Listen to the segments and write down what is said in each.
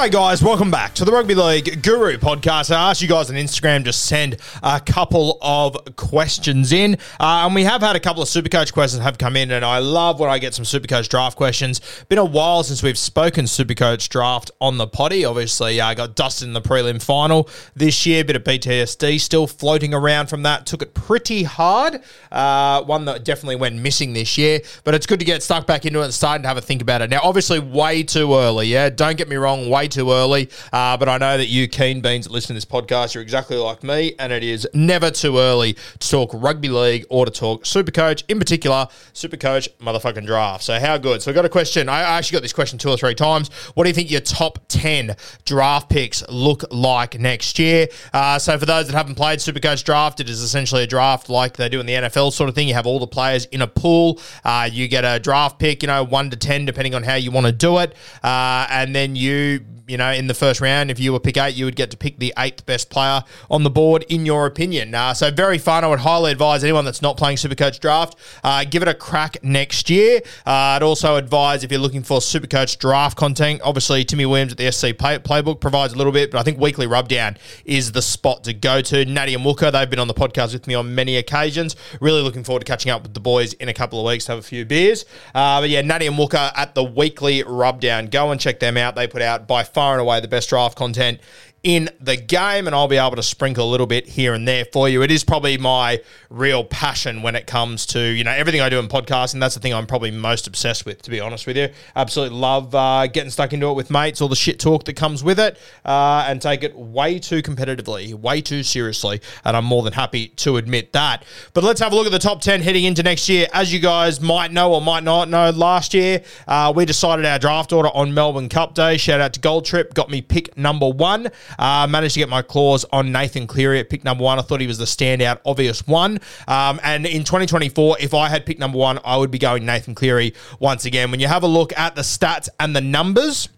G'day, guys. Welcome back to the Rugby League Guru podcast. I asked you guys on Instagram to send a couple of questions in, uh, and we have had a couple of Supercoach questions have come in, and I love when I get some Supercoach draft questions. Been a while since we've spoken Supercoach draft on the potty. Obviously, I uh, got dusted in the prelim final this year. Bit of PTSD still floating around from that. Took it pretty hard. Uh, one that definitely went missing this year, but it's good to get stuck back into it and start to have a think about it. Now, obviously, way too early. Yeah, don't get me wrong, way too early. Uh, but I know that you keen beans that listen to this podcast, you're exactly like me, and it is never too early to talk rugby league or to talk Supercoach, in particular, Supercoach motherfucking draft. So how good? So I got a question. I actually got this question two or three times. What do you think your top ten draft picks look like next year? Uh, so for those that haven't played Supercoach draft, it is essentially a draft like they do in the NFL sort of thing. You have all the players in a pool. Uh, you get a draft pick, you know, one to ten, depending on how you want to do it, uh, and then you you know, in the first round, if you were pick eight, you would get to pick the eighth best player on the board, in your opinion. Uh, so very fun. I would highly advise anyone that's not playing Supercoach Draft, uh, give it a crack next year. Uh, I'd also advise if you're looking for Supercoach Draft content, obviously Timmy Williams at the SC play- Playbook provides a little bit, but I think Weekly Rubdown is the spot to go to. Natty and Wooker, they've been on the podcast with me on many occasions. Really looking forward to catching up with the boys in a couple of weeks have a few beers. Uh, but yeah, Natty and Wooker at the Weekly Rubdown. Go and check them out. They put out by far and away the best draft content in the game, and I'll be able to sprinkle a little bit here and there for you. It is probably my real passion when it comes to you know everything I do in podcasting. That's the thing I'm probably most obsessed with, to be honest with you. Absolutely love uh, getting stuck into it with mates, all the shit talk that comes with it, uh, and take it way too competitively, way too seriously, and I'm more than happy to admit that. But let's have a look at the top ten heading into next year. As you guys might know or might not know, last year uh, we decided our draft order on Melbourne Cup Day. Shout out to Gold Trip, got me pick number one. Uh, managed to get my claws on Nathan Cleary at pick number one. I thought he was the standout, obvious one. Um, and in 2024, if I had picked number one, I would be going Nathan Cleary once again. When you have a look at the stats and the numbers,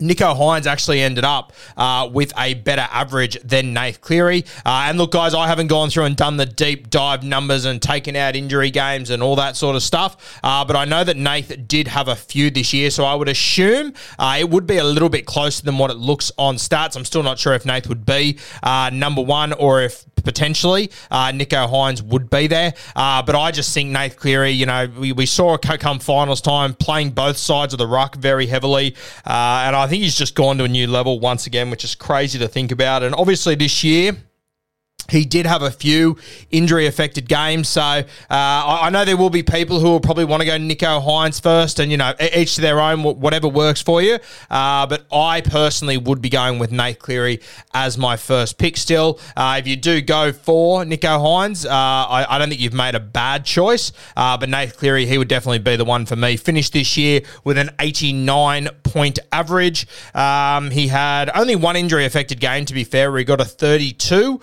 Nicho Hynes actually ended up uh, with a better average than Nath Cleary. Uh, and look, guys, I haven't gone through and done the deep dive numbers and taken out injury games and all that sort of stuff. Uh, but I know that Nath did have a few this year, so I would assume uh, it would be a little bit closer than what it looks on stats. I'm still not sure if Nath would be uh, number one or if potentially uh, Nicho Hynes would be there. But I just think Nath Cleary, you know, we, we saw come finals time playing both sides of the ruck very heavily. And I think he's just gone to a new level once again, which is crazy to think about. And obviously this year, He did have a few injury affected games. So uh, I, I, know there will be people who will probably want to go Nicho Hynes first, and, you know, each to their own, whatever works for you. Uh, but I personally would be going with Nate Cleary as my first pick still. Uh, if you do go for Nicho Hynes, uh, I, I, don't think you've made a bad choice. Uh, but Nate Cleary, he would definitely be the one for me. Finished this year with an 89 point average. Um, he had only one injury affected game, to be fair, where he got a 32.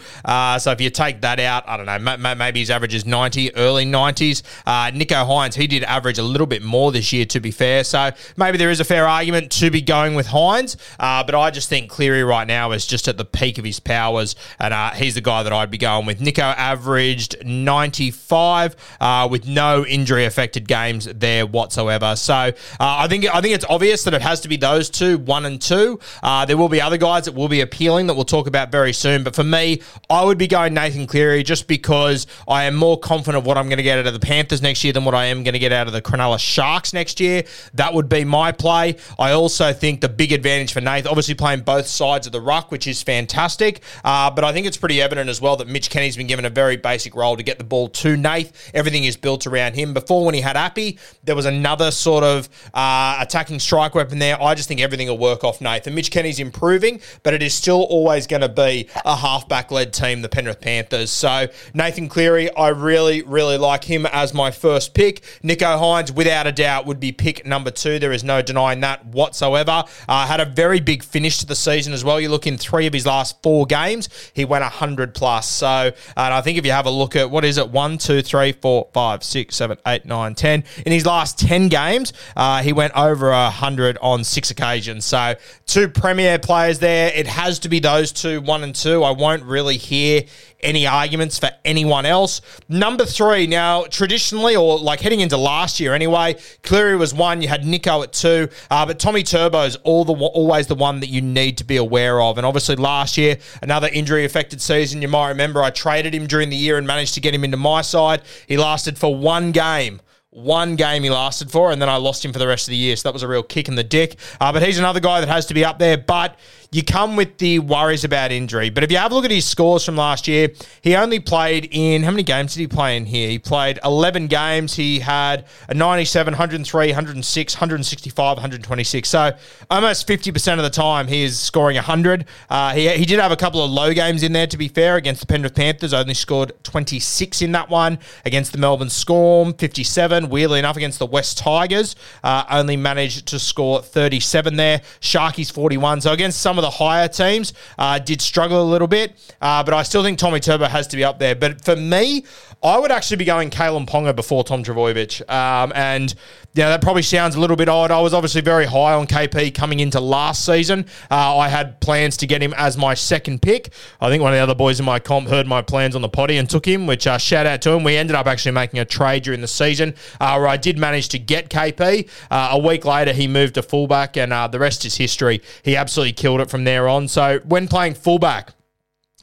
So if you take that out, I don't know, maybe his average is 90, early 90s. Uh, Nicho Hynes, he did average a little bit more this year, to be fair. So maybe there is a fair argument to be going with Hynes, Uh, but I just think Cleary right now is just at the peak of his powers. And uh, he's the guy that I'd be going with. Nicho averaged 95 uh, with no injury affected games there whatsoever. So uh, I think I think it's obvious that it has to be those two, one and two. Uh, there will be other guys that will be appealing that we'll talk about very soon. But for me, I would be going Nathan Cleary just because I am more confident of what I'm going to get out of the Panthers next year than what I am going to get out of the Cronulla Sharks next year. That would be my play. I also think the big advantage for Nathan, obviously playing both sides of the ruck, which is fantastic. Uh, but I think it's pretty evident as well that Mitch Kenny's been given a very basic role to get the ball to Nath. Everything is built around him. Before, when he had Appy, there was another sort of uh, attacking strike weapon there. I just think everything will work off Nathan. Mitch Kenny's improving, but it is still always going to be a halfback led team, the Penrith Panthers. So Nathan Cleary, I really, really like him as my first pick. Nicho Hynes, without a doubt, would be pick number two. There is no denying that whatsoever. Uh, had a very big finish to the season as well. You look in three of his last four games, he went 100 plus. So, and I think if you have a look at what is it, one, two, three, four, five, six, seven, eight, nine, ten. In his last 10 games, uh, he went over 100 on six occasions. So, two premier players there. It has to be those two, one and two. I won't really hear any arguments for anyone else. Number three, now traditionally, or like heading into last year anyway, Cleary was one. You had Nicho at two, uh, but Tommy Turbo is all the always the one that you need to be aware of. And obviously, last year, another injury affected season. You might remember I traded him during the year and managed to get him into my side. He lasted for one game one game he lasted for, and then I lost him for the rest of the year. So that was a real kick in the dick. Uh, but he's another guy that has to be up there. But you come with the worries about injury. But if you have a look at his scores from last year, he only played in how many games did he play in here? He played 11 games. He had a 97, 103, 106, 165, 126. So almost 50% of the time he is scoring 100. Uh, he, he did have a couple of low games in there, to be fair, against the Penrith Panthers. Only scored 26 in that one. Against the Melbourne Storm, 57. Weirdly enough, against the West Tigers, uh, only managed to score 37 there. Sharkies 41. So against some of the higher teams uh, did struggle a little bit, uh, but I still think Tommy Turbo has to be up there. But for me, I would actually be going Kalyn Ponga before Tom Trbojevic. Um, and yeah, that probably sounds a little bit odd. I was obviously very high on KP coming into last season. Uh, I had plans to get him as my second pick. I think one of the other boys in my comp heard my plans on the potty and took him, which uh, shout out to him. We ended up actually making a trade during the season uh, where I did manage to get KP. Uh, a week later, he moved to fullback, and uh, the rest is history. He absolutely killed it from there on. So when playing fullback,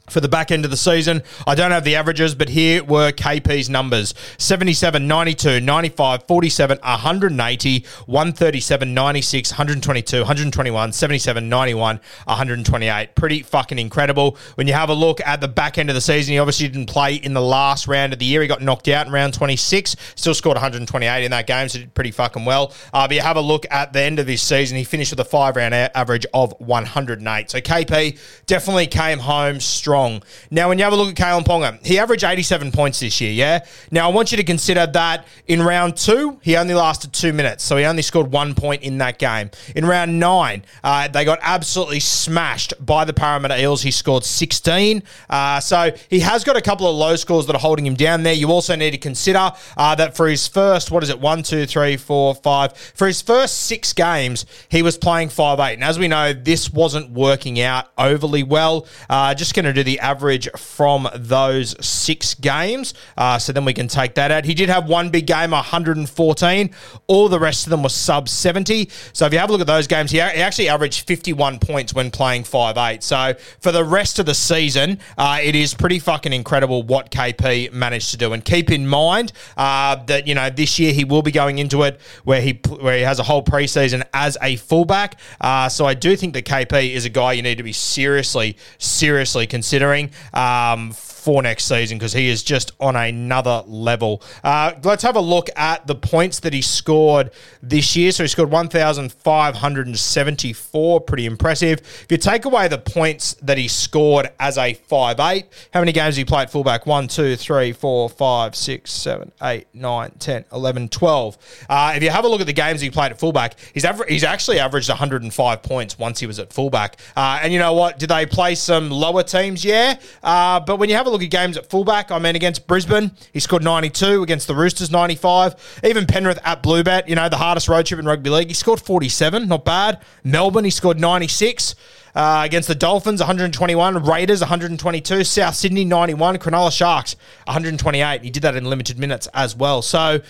for the back end of the season. I don't have the averages, but here were KP's numbers 77, 92, 95, 47, 180, 137, 96, 122, 121, 77, 91, 128. Pretty fucking incredible. When you have a look at the back end of the season, he obviously didn't play in the last round of the year. He got knocked out in round 26, still scored 128 in that game, so did pretty fucking well. Uh, but you have a look at the end of his season, he finished with a five round average of 108. So KP definitely came home strong strong. Now, when you have a look at Kalyn Ponga, he averaged 87 points this year, yeah? Now, I want you to consider that in round two, he only lasted two minutes, so he only scored one point in that game. In round nine, uh, they got absolutely smashed by the Parramatta Eels. He scored 16. Uh, so he has got a couple of low scores that are holding him down there. You also need to consider uh, that for his first, what is it, one, two, three, four, five, for his first six games, he was playing five eight. And as we know, this wasn't working out overly well. Uh, just going to do the average from those six games. Uh, so then we can take that out. He did have one big game, 114. All the rest of them were sub 70. So if you have a look at those games, he, actually averaged 51 points when playing 5'8. So for the rest of the season, uh, it is pretty fucking incredible what KP managed to do. And keep in mind uh, that, you know, this year he will be going into it where he, where he has a whole preseason as a fullback. Uh, so I do think that KP is a guy you need to be seriously, seriously considering considering. Um, for next season because he is just on another level. Uh, let's have a look at the points that he scored this year. So he scored 1,574, pretty impressive. If you take away the points that he scored as a five eight, how many games did he play at fullback? 1, 2, 3, 4, 5, 6, 7, 8, 9, 10, 11, 12. Uh, if you have a look at the games he played at fullback, he's, aver- he's actually averaged 105 points once he was at fullback. Uh, and you know what? Did they play some lower teams? Yeah. Uh, but when you have a look at games at fullback, I mean, against Brisbane, he scored 92, against the Roosters, 95. Even Penrith at Bluebet, you know, the hardest road trip in rugby league, he scored 47, not bad. Melbourne, he scored 96. Uh, against the Dolphins, 121. Raiders, 122. South Sydney, 91. Cronulla Sharks, 128. He did that in limited minutes as well. So,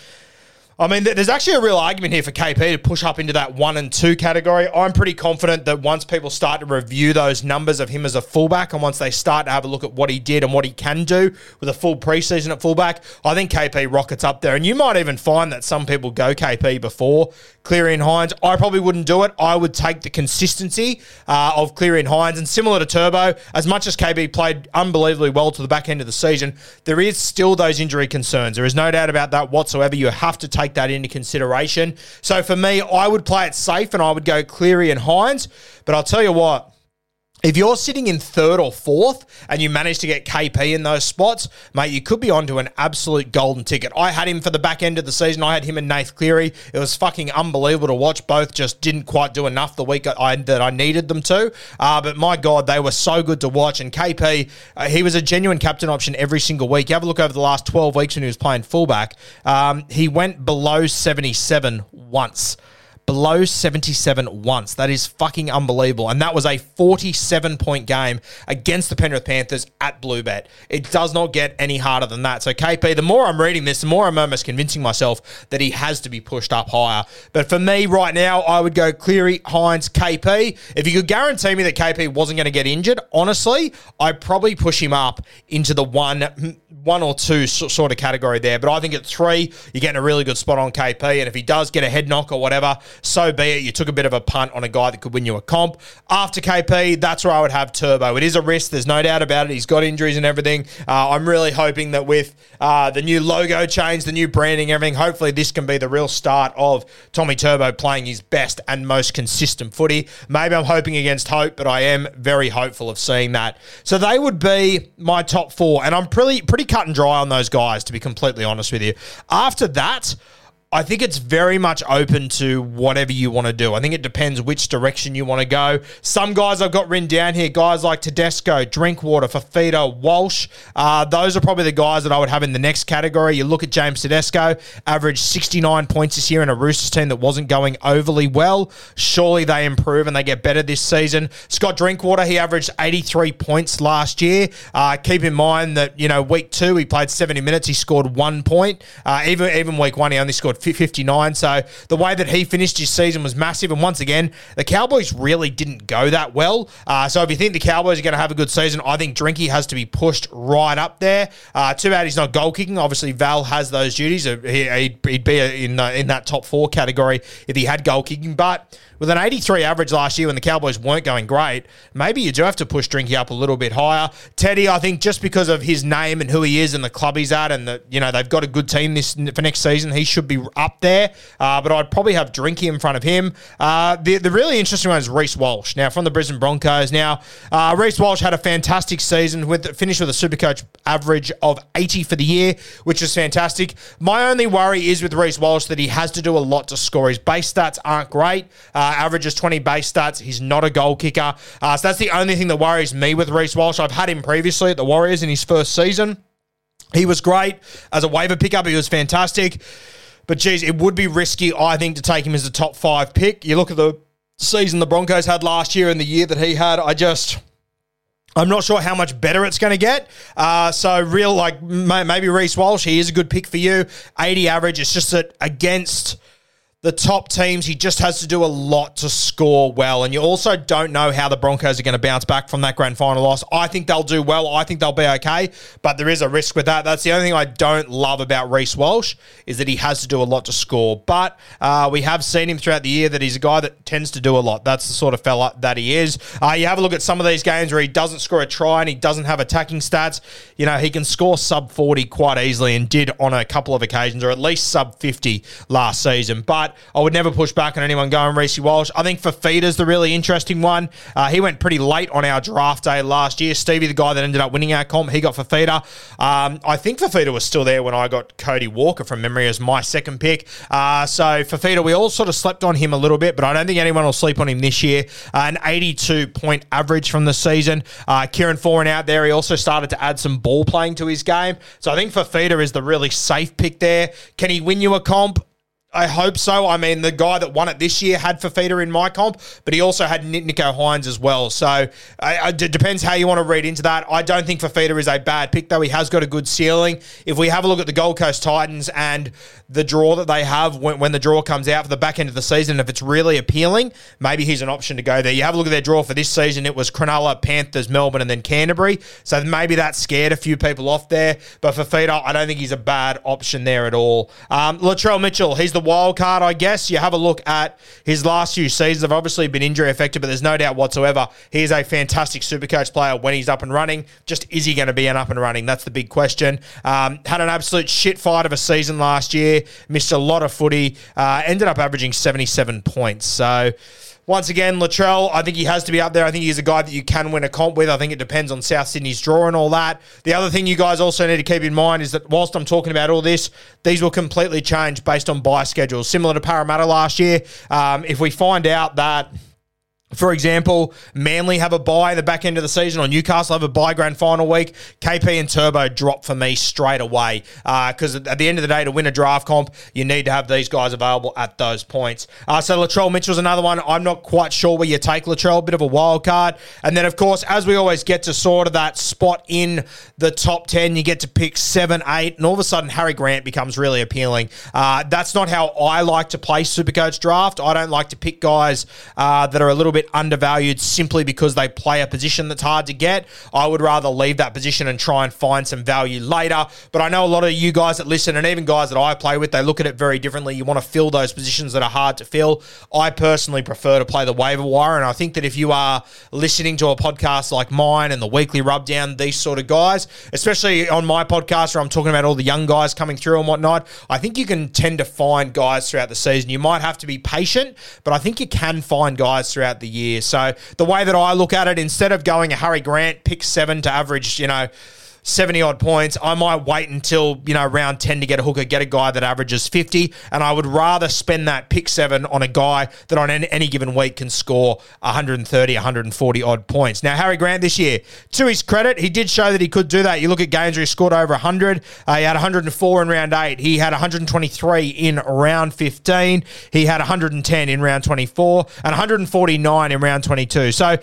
I mean, there's actually a real argument here for KP to push up into that one and two category. I'm pretty confident that once people start to review those numbers of him as a fullback, and once they start to have a look at what he did and what he can do with a full preseason at fullback, I think KP rockets up there. And you might even find that some people go KP before Cleary and Hynes. I probably wouldn't do it. I would take the consistency uh, of Cleary and Hynes. And similar to Turbo, as much as KP played unbelievably well to the back end of the season, there is still those injury concerns. There is no doubt about that whatsoever. You have to take that into consideration. So for me, I would play it safe and I would go Cleary and Hynes. But I'll tell you what. If you're sitting in third or fourth and you manage to get KP in those spots, mate, you could be onto an absolute golden ticket. I had him for the back end of the season. I had him and Nath Cleary. It was fucking unbelievable to watch. Both just didn't quite do enough the week I, that I needed them to. Uh, but my God, they were so good to watch. And KP, uh, he was a genuine captain option every single week. You have a look over the last 12 weeks when he was playing fullback. Um, he went below 77 once below 77 once. That is fucking unbelievable. And that was a 47 point game against the Penrith Panthers at Bluebet. It does not get any harder than that. So, KP, the more I'm reading this, the more I'm almost convincing myself that he has to be pushed up higher. But for me right now, I would go Cleary, Hynes, KP. If you could guarantee me that KP wasn't going to get injured, honestly, I'd probably push him up into the one one or two sort of category there. But I think at three, you're getting a really good spot on KP. And if he does get a head knock or whatever, so be it. You took a bit of a punt on a guy that could win you a comp. After KP, that's where I would have Turbo. It is a risk. There's no doubt about it. He's got injuries and everything. Uh, I'm really hoping that with uh, the new logo change, the new branding, everything, hopefully this can be the real start of Tommy Turbo playing his best and most consistent footy. Maybe I'm hoping against hope, but I am very hopeful of seeing that. So they would be my top four, and I'm pretty pretty cut and dry on those guys, to be completely honest with you. After that, I think it's very much open to whatever you want to do. I think it depends which direction you want to go. Some guys I've got written down here, guys like Tedesco, Drinkwater, Fifita, Walsh. Uh, those are probably the guys that I would have in the next category. You look at James Tedesco, averaged 69 points this year in a Roosters team that wasn't going overly well. Surely they improve and they get better this season. Scott Drinkwater, he averaged 83 points last year. Uh, keep in mind that, you know, week two, he played 70 minutes. He scored one point. Uh, even, even week one, he only scored 59. So the way that he finished his season was massive. And once again, the Cowboys really didn't go that well. Uh, so if you think the Cowboys are going to have a good season, I think Drinky has to be pushed right up there. Uh, too bad he's not goal kicking. Obviously, Val has those duties. He, would be in, uh, in that top four category if he had goal kicking. But with an 83 average last year when the Cowboys weren't going great, maybe you do have to push Drinky up a little bit higher. Teddy, I think just because of his name and who he is and the club he's at, and that you know they've got a good team this for next season, he should be up there. Uh, but I'd probably have Drinky in front of him. Uh, the the really interesting one is Reece Walsh. Now from the Brisbane Broncos. Now uh, Reece Walsh had a fantastic season with finished with a Supercoach average of 80 for the year, which is fantastic. My only worry is with Reece Walsh that he has to do a lot to score. His base stats aren't great. Uh, averages 20 base stats. He's not a goal kicker. Uh, so that's the only thing that worries me with Reece Walsh. I've had him previously at the Warriors in his first season. He was great as a waiver pickup. He was fantastic. But geez, it would be risky, I think, to take him as a top five pick. You look at the season the Broncos had last year and the year that he had. I just. I'm not sure how much better it's going to get. Uh, so, real, like, maybe Reece Walsh, he is a good pick for you. 80 average. It's just that against the top teams, he just has to do a lot to score well. And you also don't know how the Broncos are going to bounce back from that grand final loss. I think they'll do well. I think they'll be okay, but there is a risk with that. That's the only thing I don't love about Reece Walsh is that he has to do a lot to score. But uh, we have seen him throughout the year that he's a guy that tends to do a lot. That's the sort of fella that he is. Uh, you have a look at some of these games where he doesn't score a try and he doesn't have attacking stats. You know, he can score sub 40 quite easily and did on a couple of occasions, or at least sub 50 last season. But I would never push back on anyone going Reece Walsh. I think Fifita's the really interesting one. Uh, he went pretty late on our draft day last year. Stevie, the guy that ended up winning our comp, he got Fifita. Um, I think Fifita was still there when I got Cody Walker from memory as my second pick. Uh, so Fifita, we all sort of slept on him a little bit, but I don't think anyone will sleep on him this year. Uh, an 82 point average from the season. Uh, Kieran Foran out there, he also started to add some ball playing to his game. So I think Fifita is the really safe pick there. Can he win you a comp? I hope so. I mean, the guy that won it this year had Fifita in my comp, but he also had Nicho Hynes as well. So it depends how you want to read into that. I don't think Fifita is a bad pick, though. He has got a good ceiling. If we have a look at the Gold Coast Titans and the draw that they have when, when the draw comes out for the back end of the season, if it's really appealing, maybe he's an option to go there. You have a look at their draw for this season. It was Cronulla, Panthers, Melbourne, and then Canterbury. So maybe that scared a few people off there. But Fifita, I don't think he's a bad option there at all. Um, Latrell Mitchell, he's the wild card, I guess. You have a look at his last few seasons. They've obviously been injury affected, but there's no doubt whatsoever he is a fantastic super coach player when he's up and running. Just is he going to be an up and running? That's the big question. Um, had an absolute shit fight of a season last year. Missed a lot of footy. Uh, ended up averaging 77 points. So once again, Latrell, I think he has to be up there. I think he's a guy that you can win a comp with. I think it depends on South Sydney's draw and all that. The other thing you guys also need to keep in mind is that whilst I'm talking about all this, these will completely change based on bye schedules. Similar to Parramatta last year, um, if we find out that for example, Manly have a bye the back end of the season, or Newcastle have a bye grand final week. KP and Turbo drop for me straight away because uh, at the end of the day, to win a draft comp, you need to have these guys available at those points. Uh, so Latrell Mitchell's another one. I'm not quite sure where you take Latrell, a bit of a wild card. And then, of course, as we always get to sort of that spot in the top 10, you get to pick seven, eight, and all of a sudden Harry Grant becomes really appealing. Uh, that's not how I like to play Supercoach draft. I don't like to pick guys uh, that are a little bit bit undervalued simply because they play a position that's hard to get. I would rather leave that position and try and find some value later. But I know a lot of you guys that listen and even guys that I play with, they look at it very differently. You want to fill those positions that are hard to fill. I personally prefer to play the waiver wire. And I think that if you are listening to a podcast like mine and the weekly rubdown, these sort of guys, especially on my podcast where I'm talking about all the young guys coming through and whatnot, I think you can tend to find guys throughout the season. You might have to be patient, but I think you can find guys throughout the the year. So the way that I look at it, instead of going a Harry Grant pick seven to average, you know, 70 odd points, I might wait until, you know, round 10 to get a hooker, get a guy that averages 50. And I would rather spend that pick seven on a guy that on any given week can score 130, 140 odd points. Now, Harry Grant this year, to his credit, he did show that he could do that. You look at games where he scored over 100. Uh, he had 104 in round eight. He had 123 in round 15. He had 110 in round 24 and 149 in round 22. So,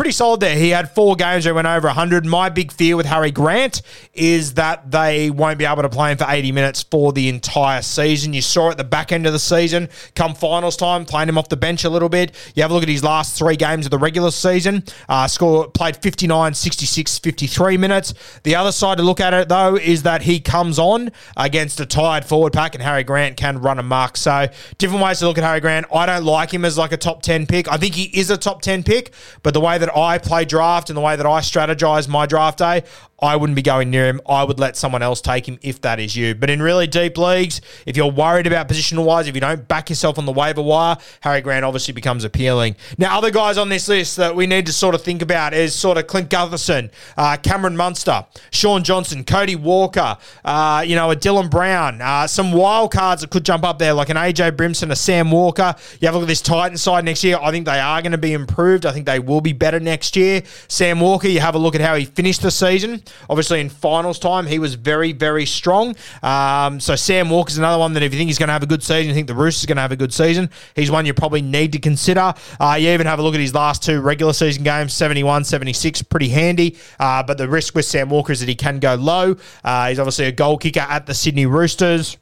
pretty solid there. He had four games he went over 100. My big fear with Harry Grant is that they won't be able to play him for 80 minutes for the entire season. You saw at the back end of the season, come finals time, playing him off the bench a little bit. You have a look at his last three games of the regular season. Uh, score played 59, 66, 53 minutes. The other side to look at it, though, is that he comes on against a tired forward pack and Harry Grant can run a mark. So different ways to look at Harry Grant. I don't like him as like a top 10 pick. I think he is a top 10 pick, but the way that I play draft and the way that I strategize my draft day, I wouldn't be going near him. I would let someone else take him if that is you. But in really deep leagues, if you're worried about positional wise, if you don't back yourself on the waiver wire, Harry Grant obviously becomes appealing. Now, other guys on this list that we need to sort of think about is sort of Clint Gutherson, uh, Cameron Munster, Shaun Johnson, Cody Walker, uh, you know, a Dylan Brown, uh, some wild cards that could jump up there, like an AJ Brimson, a Sam Walker. You have a look at this Titan side next year. I think they are going to be improved. I think they will be better next year. Sam Walker, you have a look at how he finished the season. Obviously, in finals time, he was very, very strong. Um, so Sam Walker's another one that if you think he's going to have a good season, you think the Roosters are going to have a good season, he's one you probably need to consider. Uh, you even have a look at his last two regular season games, 71, 76, pretty handy. Uh, but the risk with Sam Walker is that he can go low. Uh, he's obviously a goal kicker at the Sydney Roosters.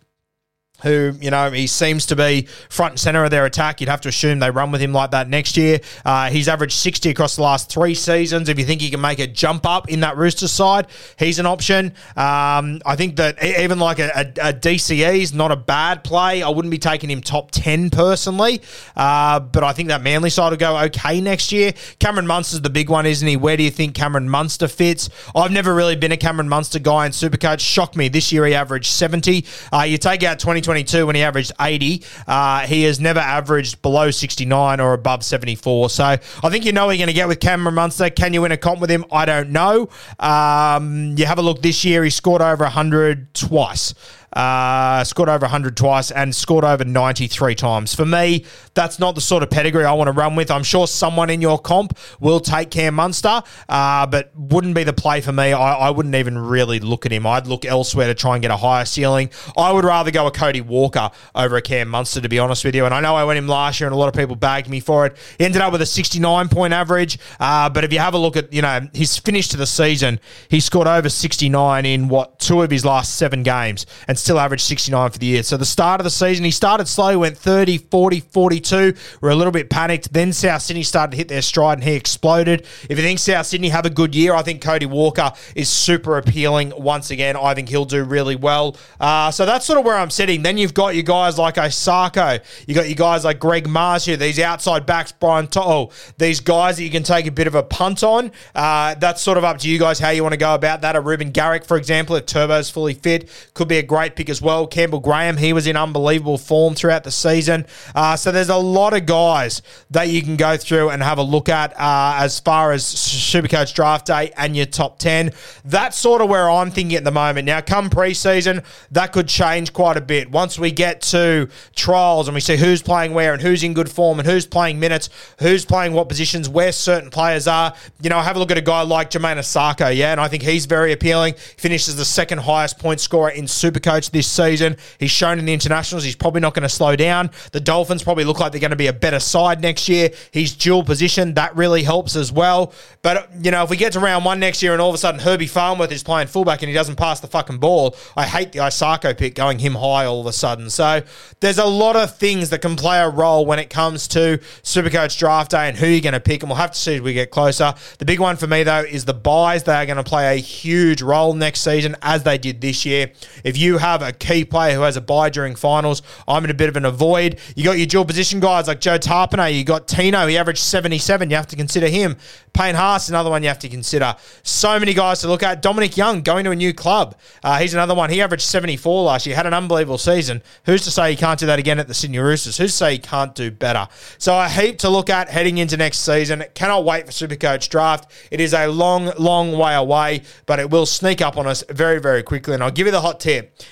Who, you know, he seems to be front and center of their attack. You'd have to assume they run with him like that next year. Uh, he's averaged 60 across the last three seasons. If you think he can make a jump up in that Rooster side, he's an option. Um, I think that even like a, a, a, DCE is not a bad play. I wouldn't be taking him top 10 personally, uh, but I think that Manly side will go okay next year. Cameron Munster's the big one, isn't he? Where do you think Cameron Munster fits? I've never really been a Cameron Munster guy in Supercoach. Shocked me. This year he averaged 70. Uh, you take out 20 2022 when he averaged 80. Uh, he has never averaged below 69 or above 74. So I think you know what you're going to get with Cameron Munster. Can you win a comp with him? I don't know. Um, you have a look this year, he scored over 100 twice. Uh, scored over 100 twice and scored over 93 times. For me, that's not the sort of pedigree I want to run with. I'm sure someone in your comp will take Cam Munster, uh, but wouldn't be the play for me. I, I, wouldn't even really look at him. I'd look elsewhere to try and get a higher ceiling. I would rather go a Cody Walker over a Cam Munster, to be honest with you. And I know I went him last year and a lot of people bagged me for it. He ended up with a 69 point average. Uh, but if you have a look at, you know, his finish to the season, he scored over 69 in what, two of his last seven games. And still averaged 69 for the year. So the start of the season, he started slow, went 30, 40, 42. We're a little bit panicked. Then South Sydney started to hit their stride and he exploded. If you think South Sydney have a good year, I think Cody Walker is super appealing once again. I think he'll do really well. Uh, so that's sort of where I'm sitting. Then you've got your guys like Isaako. You got your guys like Greg Marzhew, these outside backs, Brian To'o, these guys that you can take a bit of a punt on. Uh, that's sort of up to you guys how you want to go about that. A Reuben Garrick, for example, if Turbo's fully fit, could be a great pick as well. Campbell Graham, he was in unbelievable form throughout the season. Uh, so there's a lot of guys that you can go through and have a look at uh, as far as Supercoach draft day and your top 10. That's sort of where I'm thinking at the moment. Now, come preseason, that could change quite a bit. Once we get to trials and we see who's playing where and who's in good form and who's playing minutes, who's playing what positions, where certain players are, you know, have a look at a guy like Jamayne Isaako, yeah, and I think he's very appealing. Finishes the second highest point scorer in Supercoach this season. He's shown in the internationals he's probably not going to slow down. The Dolphins probably look like they're going to be a better side next year. He's dual position. That really helps as well. But, you know, if we get to round one next year and all of a sudden Herbie Farnworth is playing fullback and he doesn't pass the fucking ball, I hate the Isaako pick going him high all of a sudden. So there's a lot of things that can play a role when it comes to Supercoach draft day and who you're going to pick. And we'll have to see as we get closer. The big one for me, though, is the byes. They are going to play a huge role next season as they did this year. If you have a key player who has a bye during finals, I'm in a bit of an avoid. You got your dual position guys like Joe Tapine. You got Tino. He averaged 77. You have to consider him. Payne Haas, another one you have to consider. So many guys to look at. Dominic Young going to a new club. Uh, he's another one. He averaged 74 last year. Had an unbelievable season. Who's to say he can't do that again at the Sydney Roosters? Who's to say he can't do better? So a heap to look at heading into next season. Cannot wait for Supercoach draft. It is a long, long way away, but it will sneak up on us very, very quickly. And I'll give you the hot tip.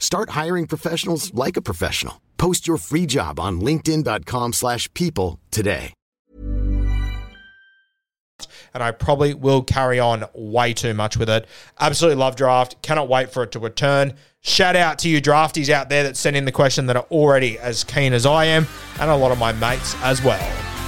Start hiring professionals like a professional. Post your free job on linkedin.com slash people today. And I probably will carry on way too much with it. Absolutely love draft. Cannot wait for it to return. Shout out to you drafties out there that sent in the question that are already as keen as I am, and a lot of my mates as well.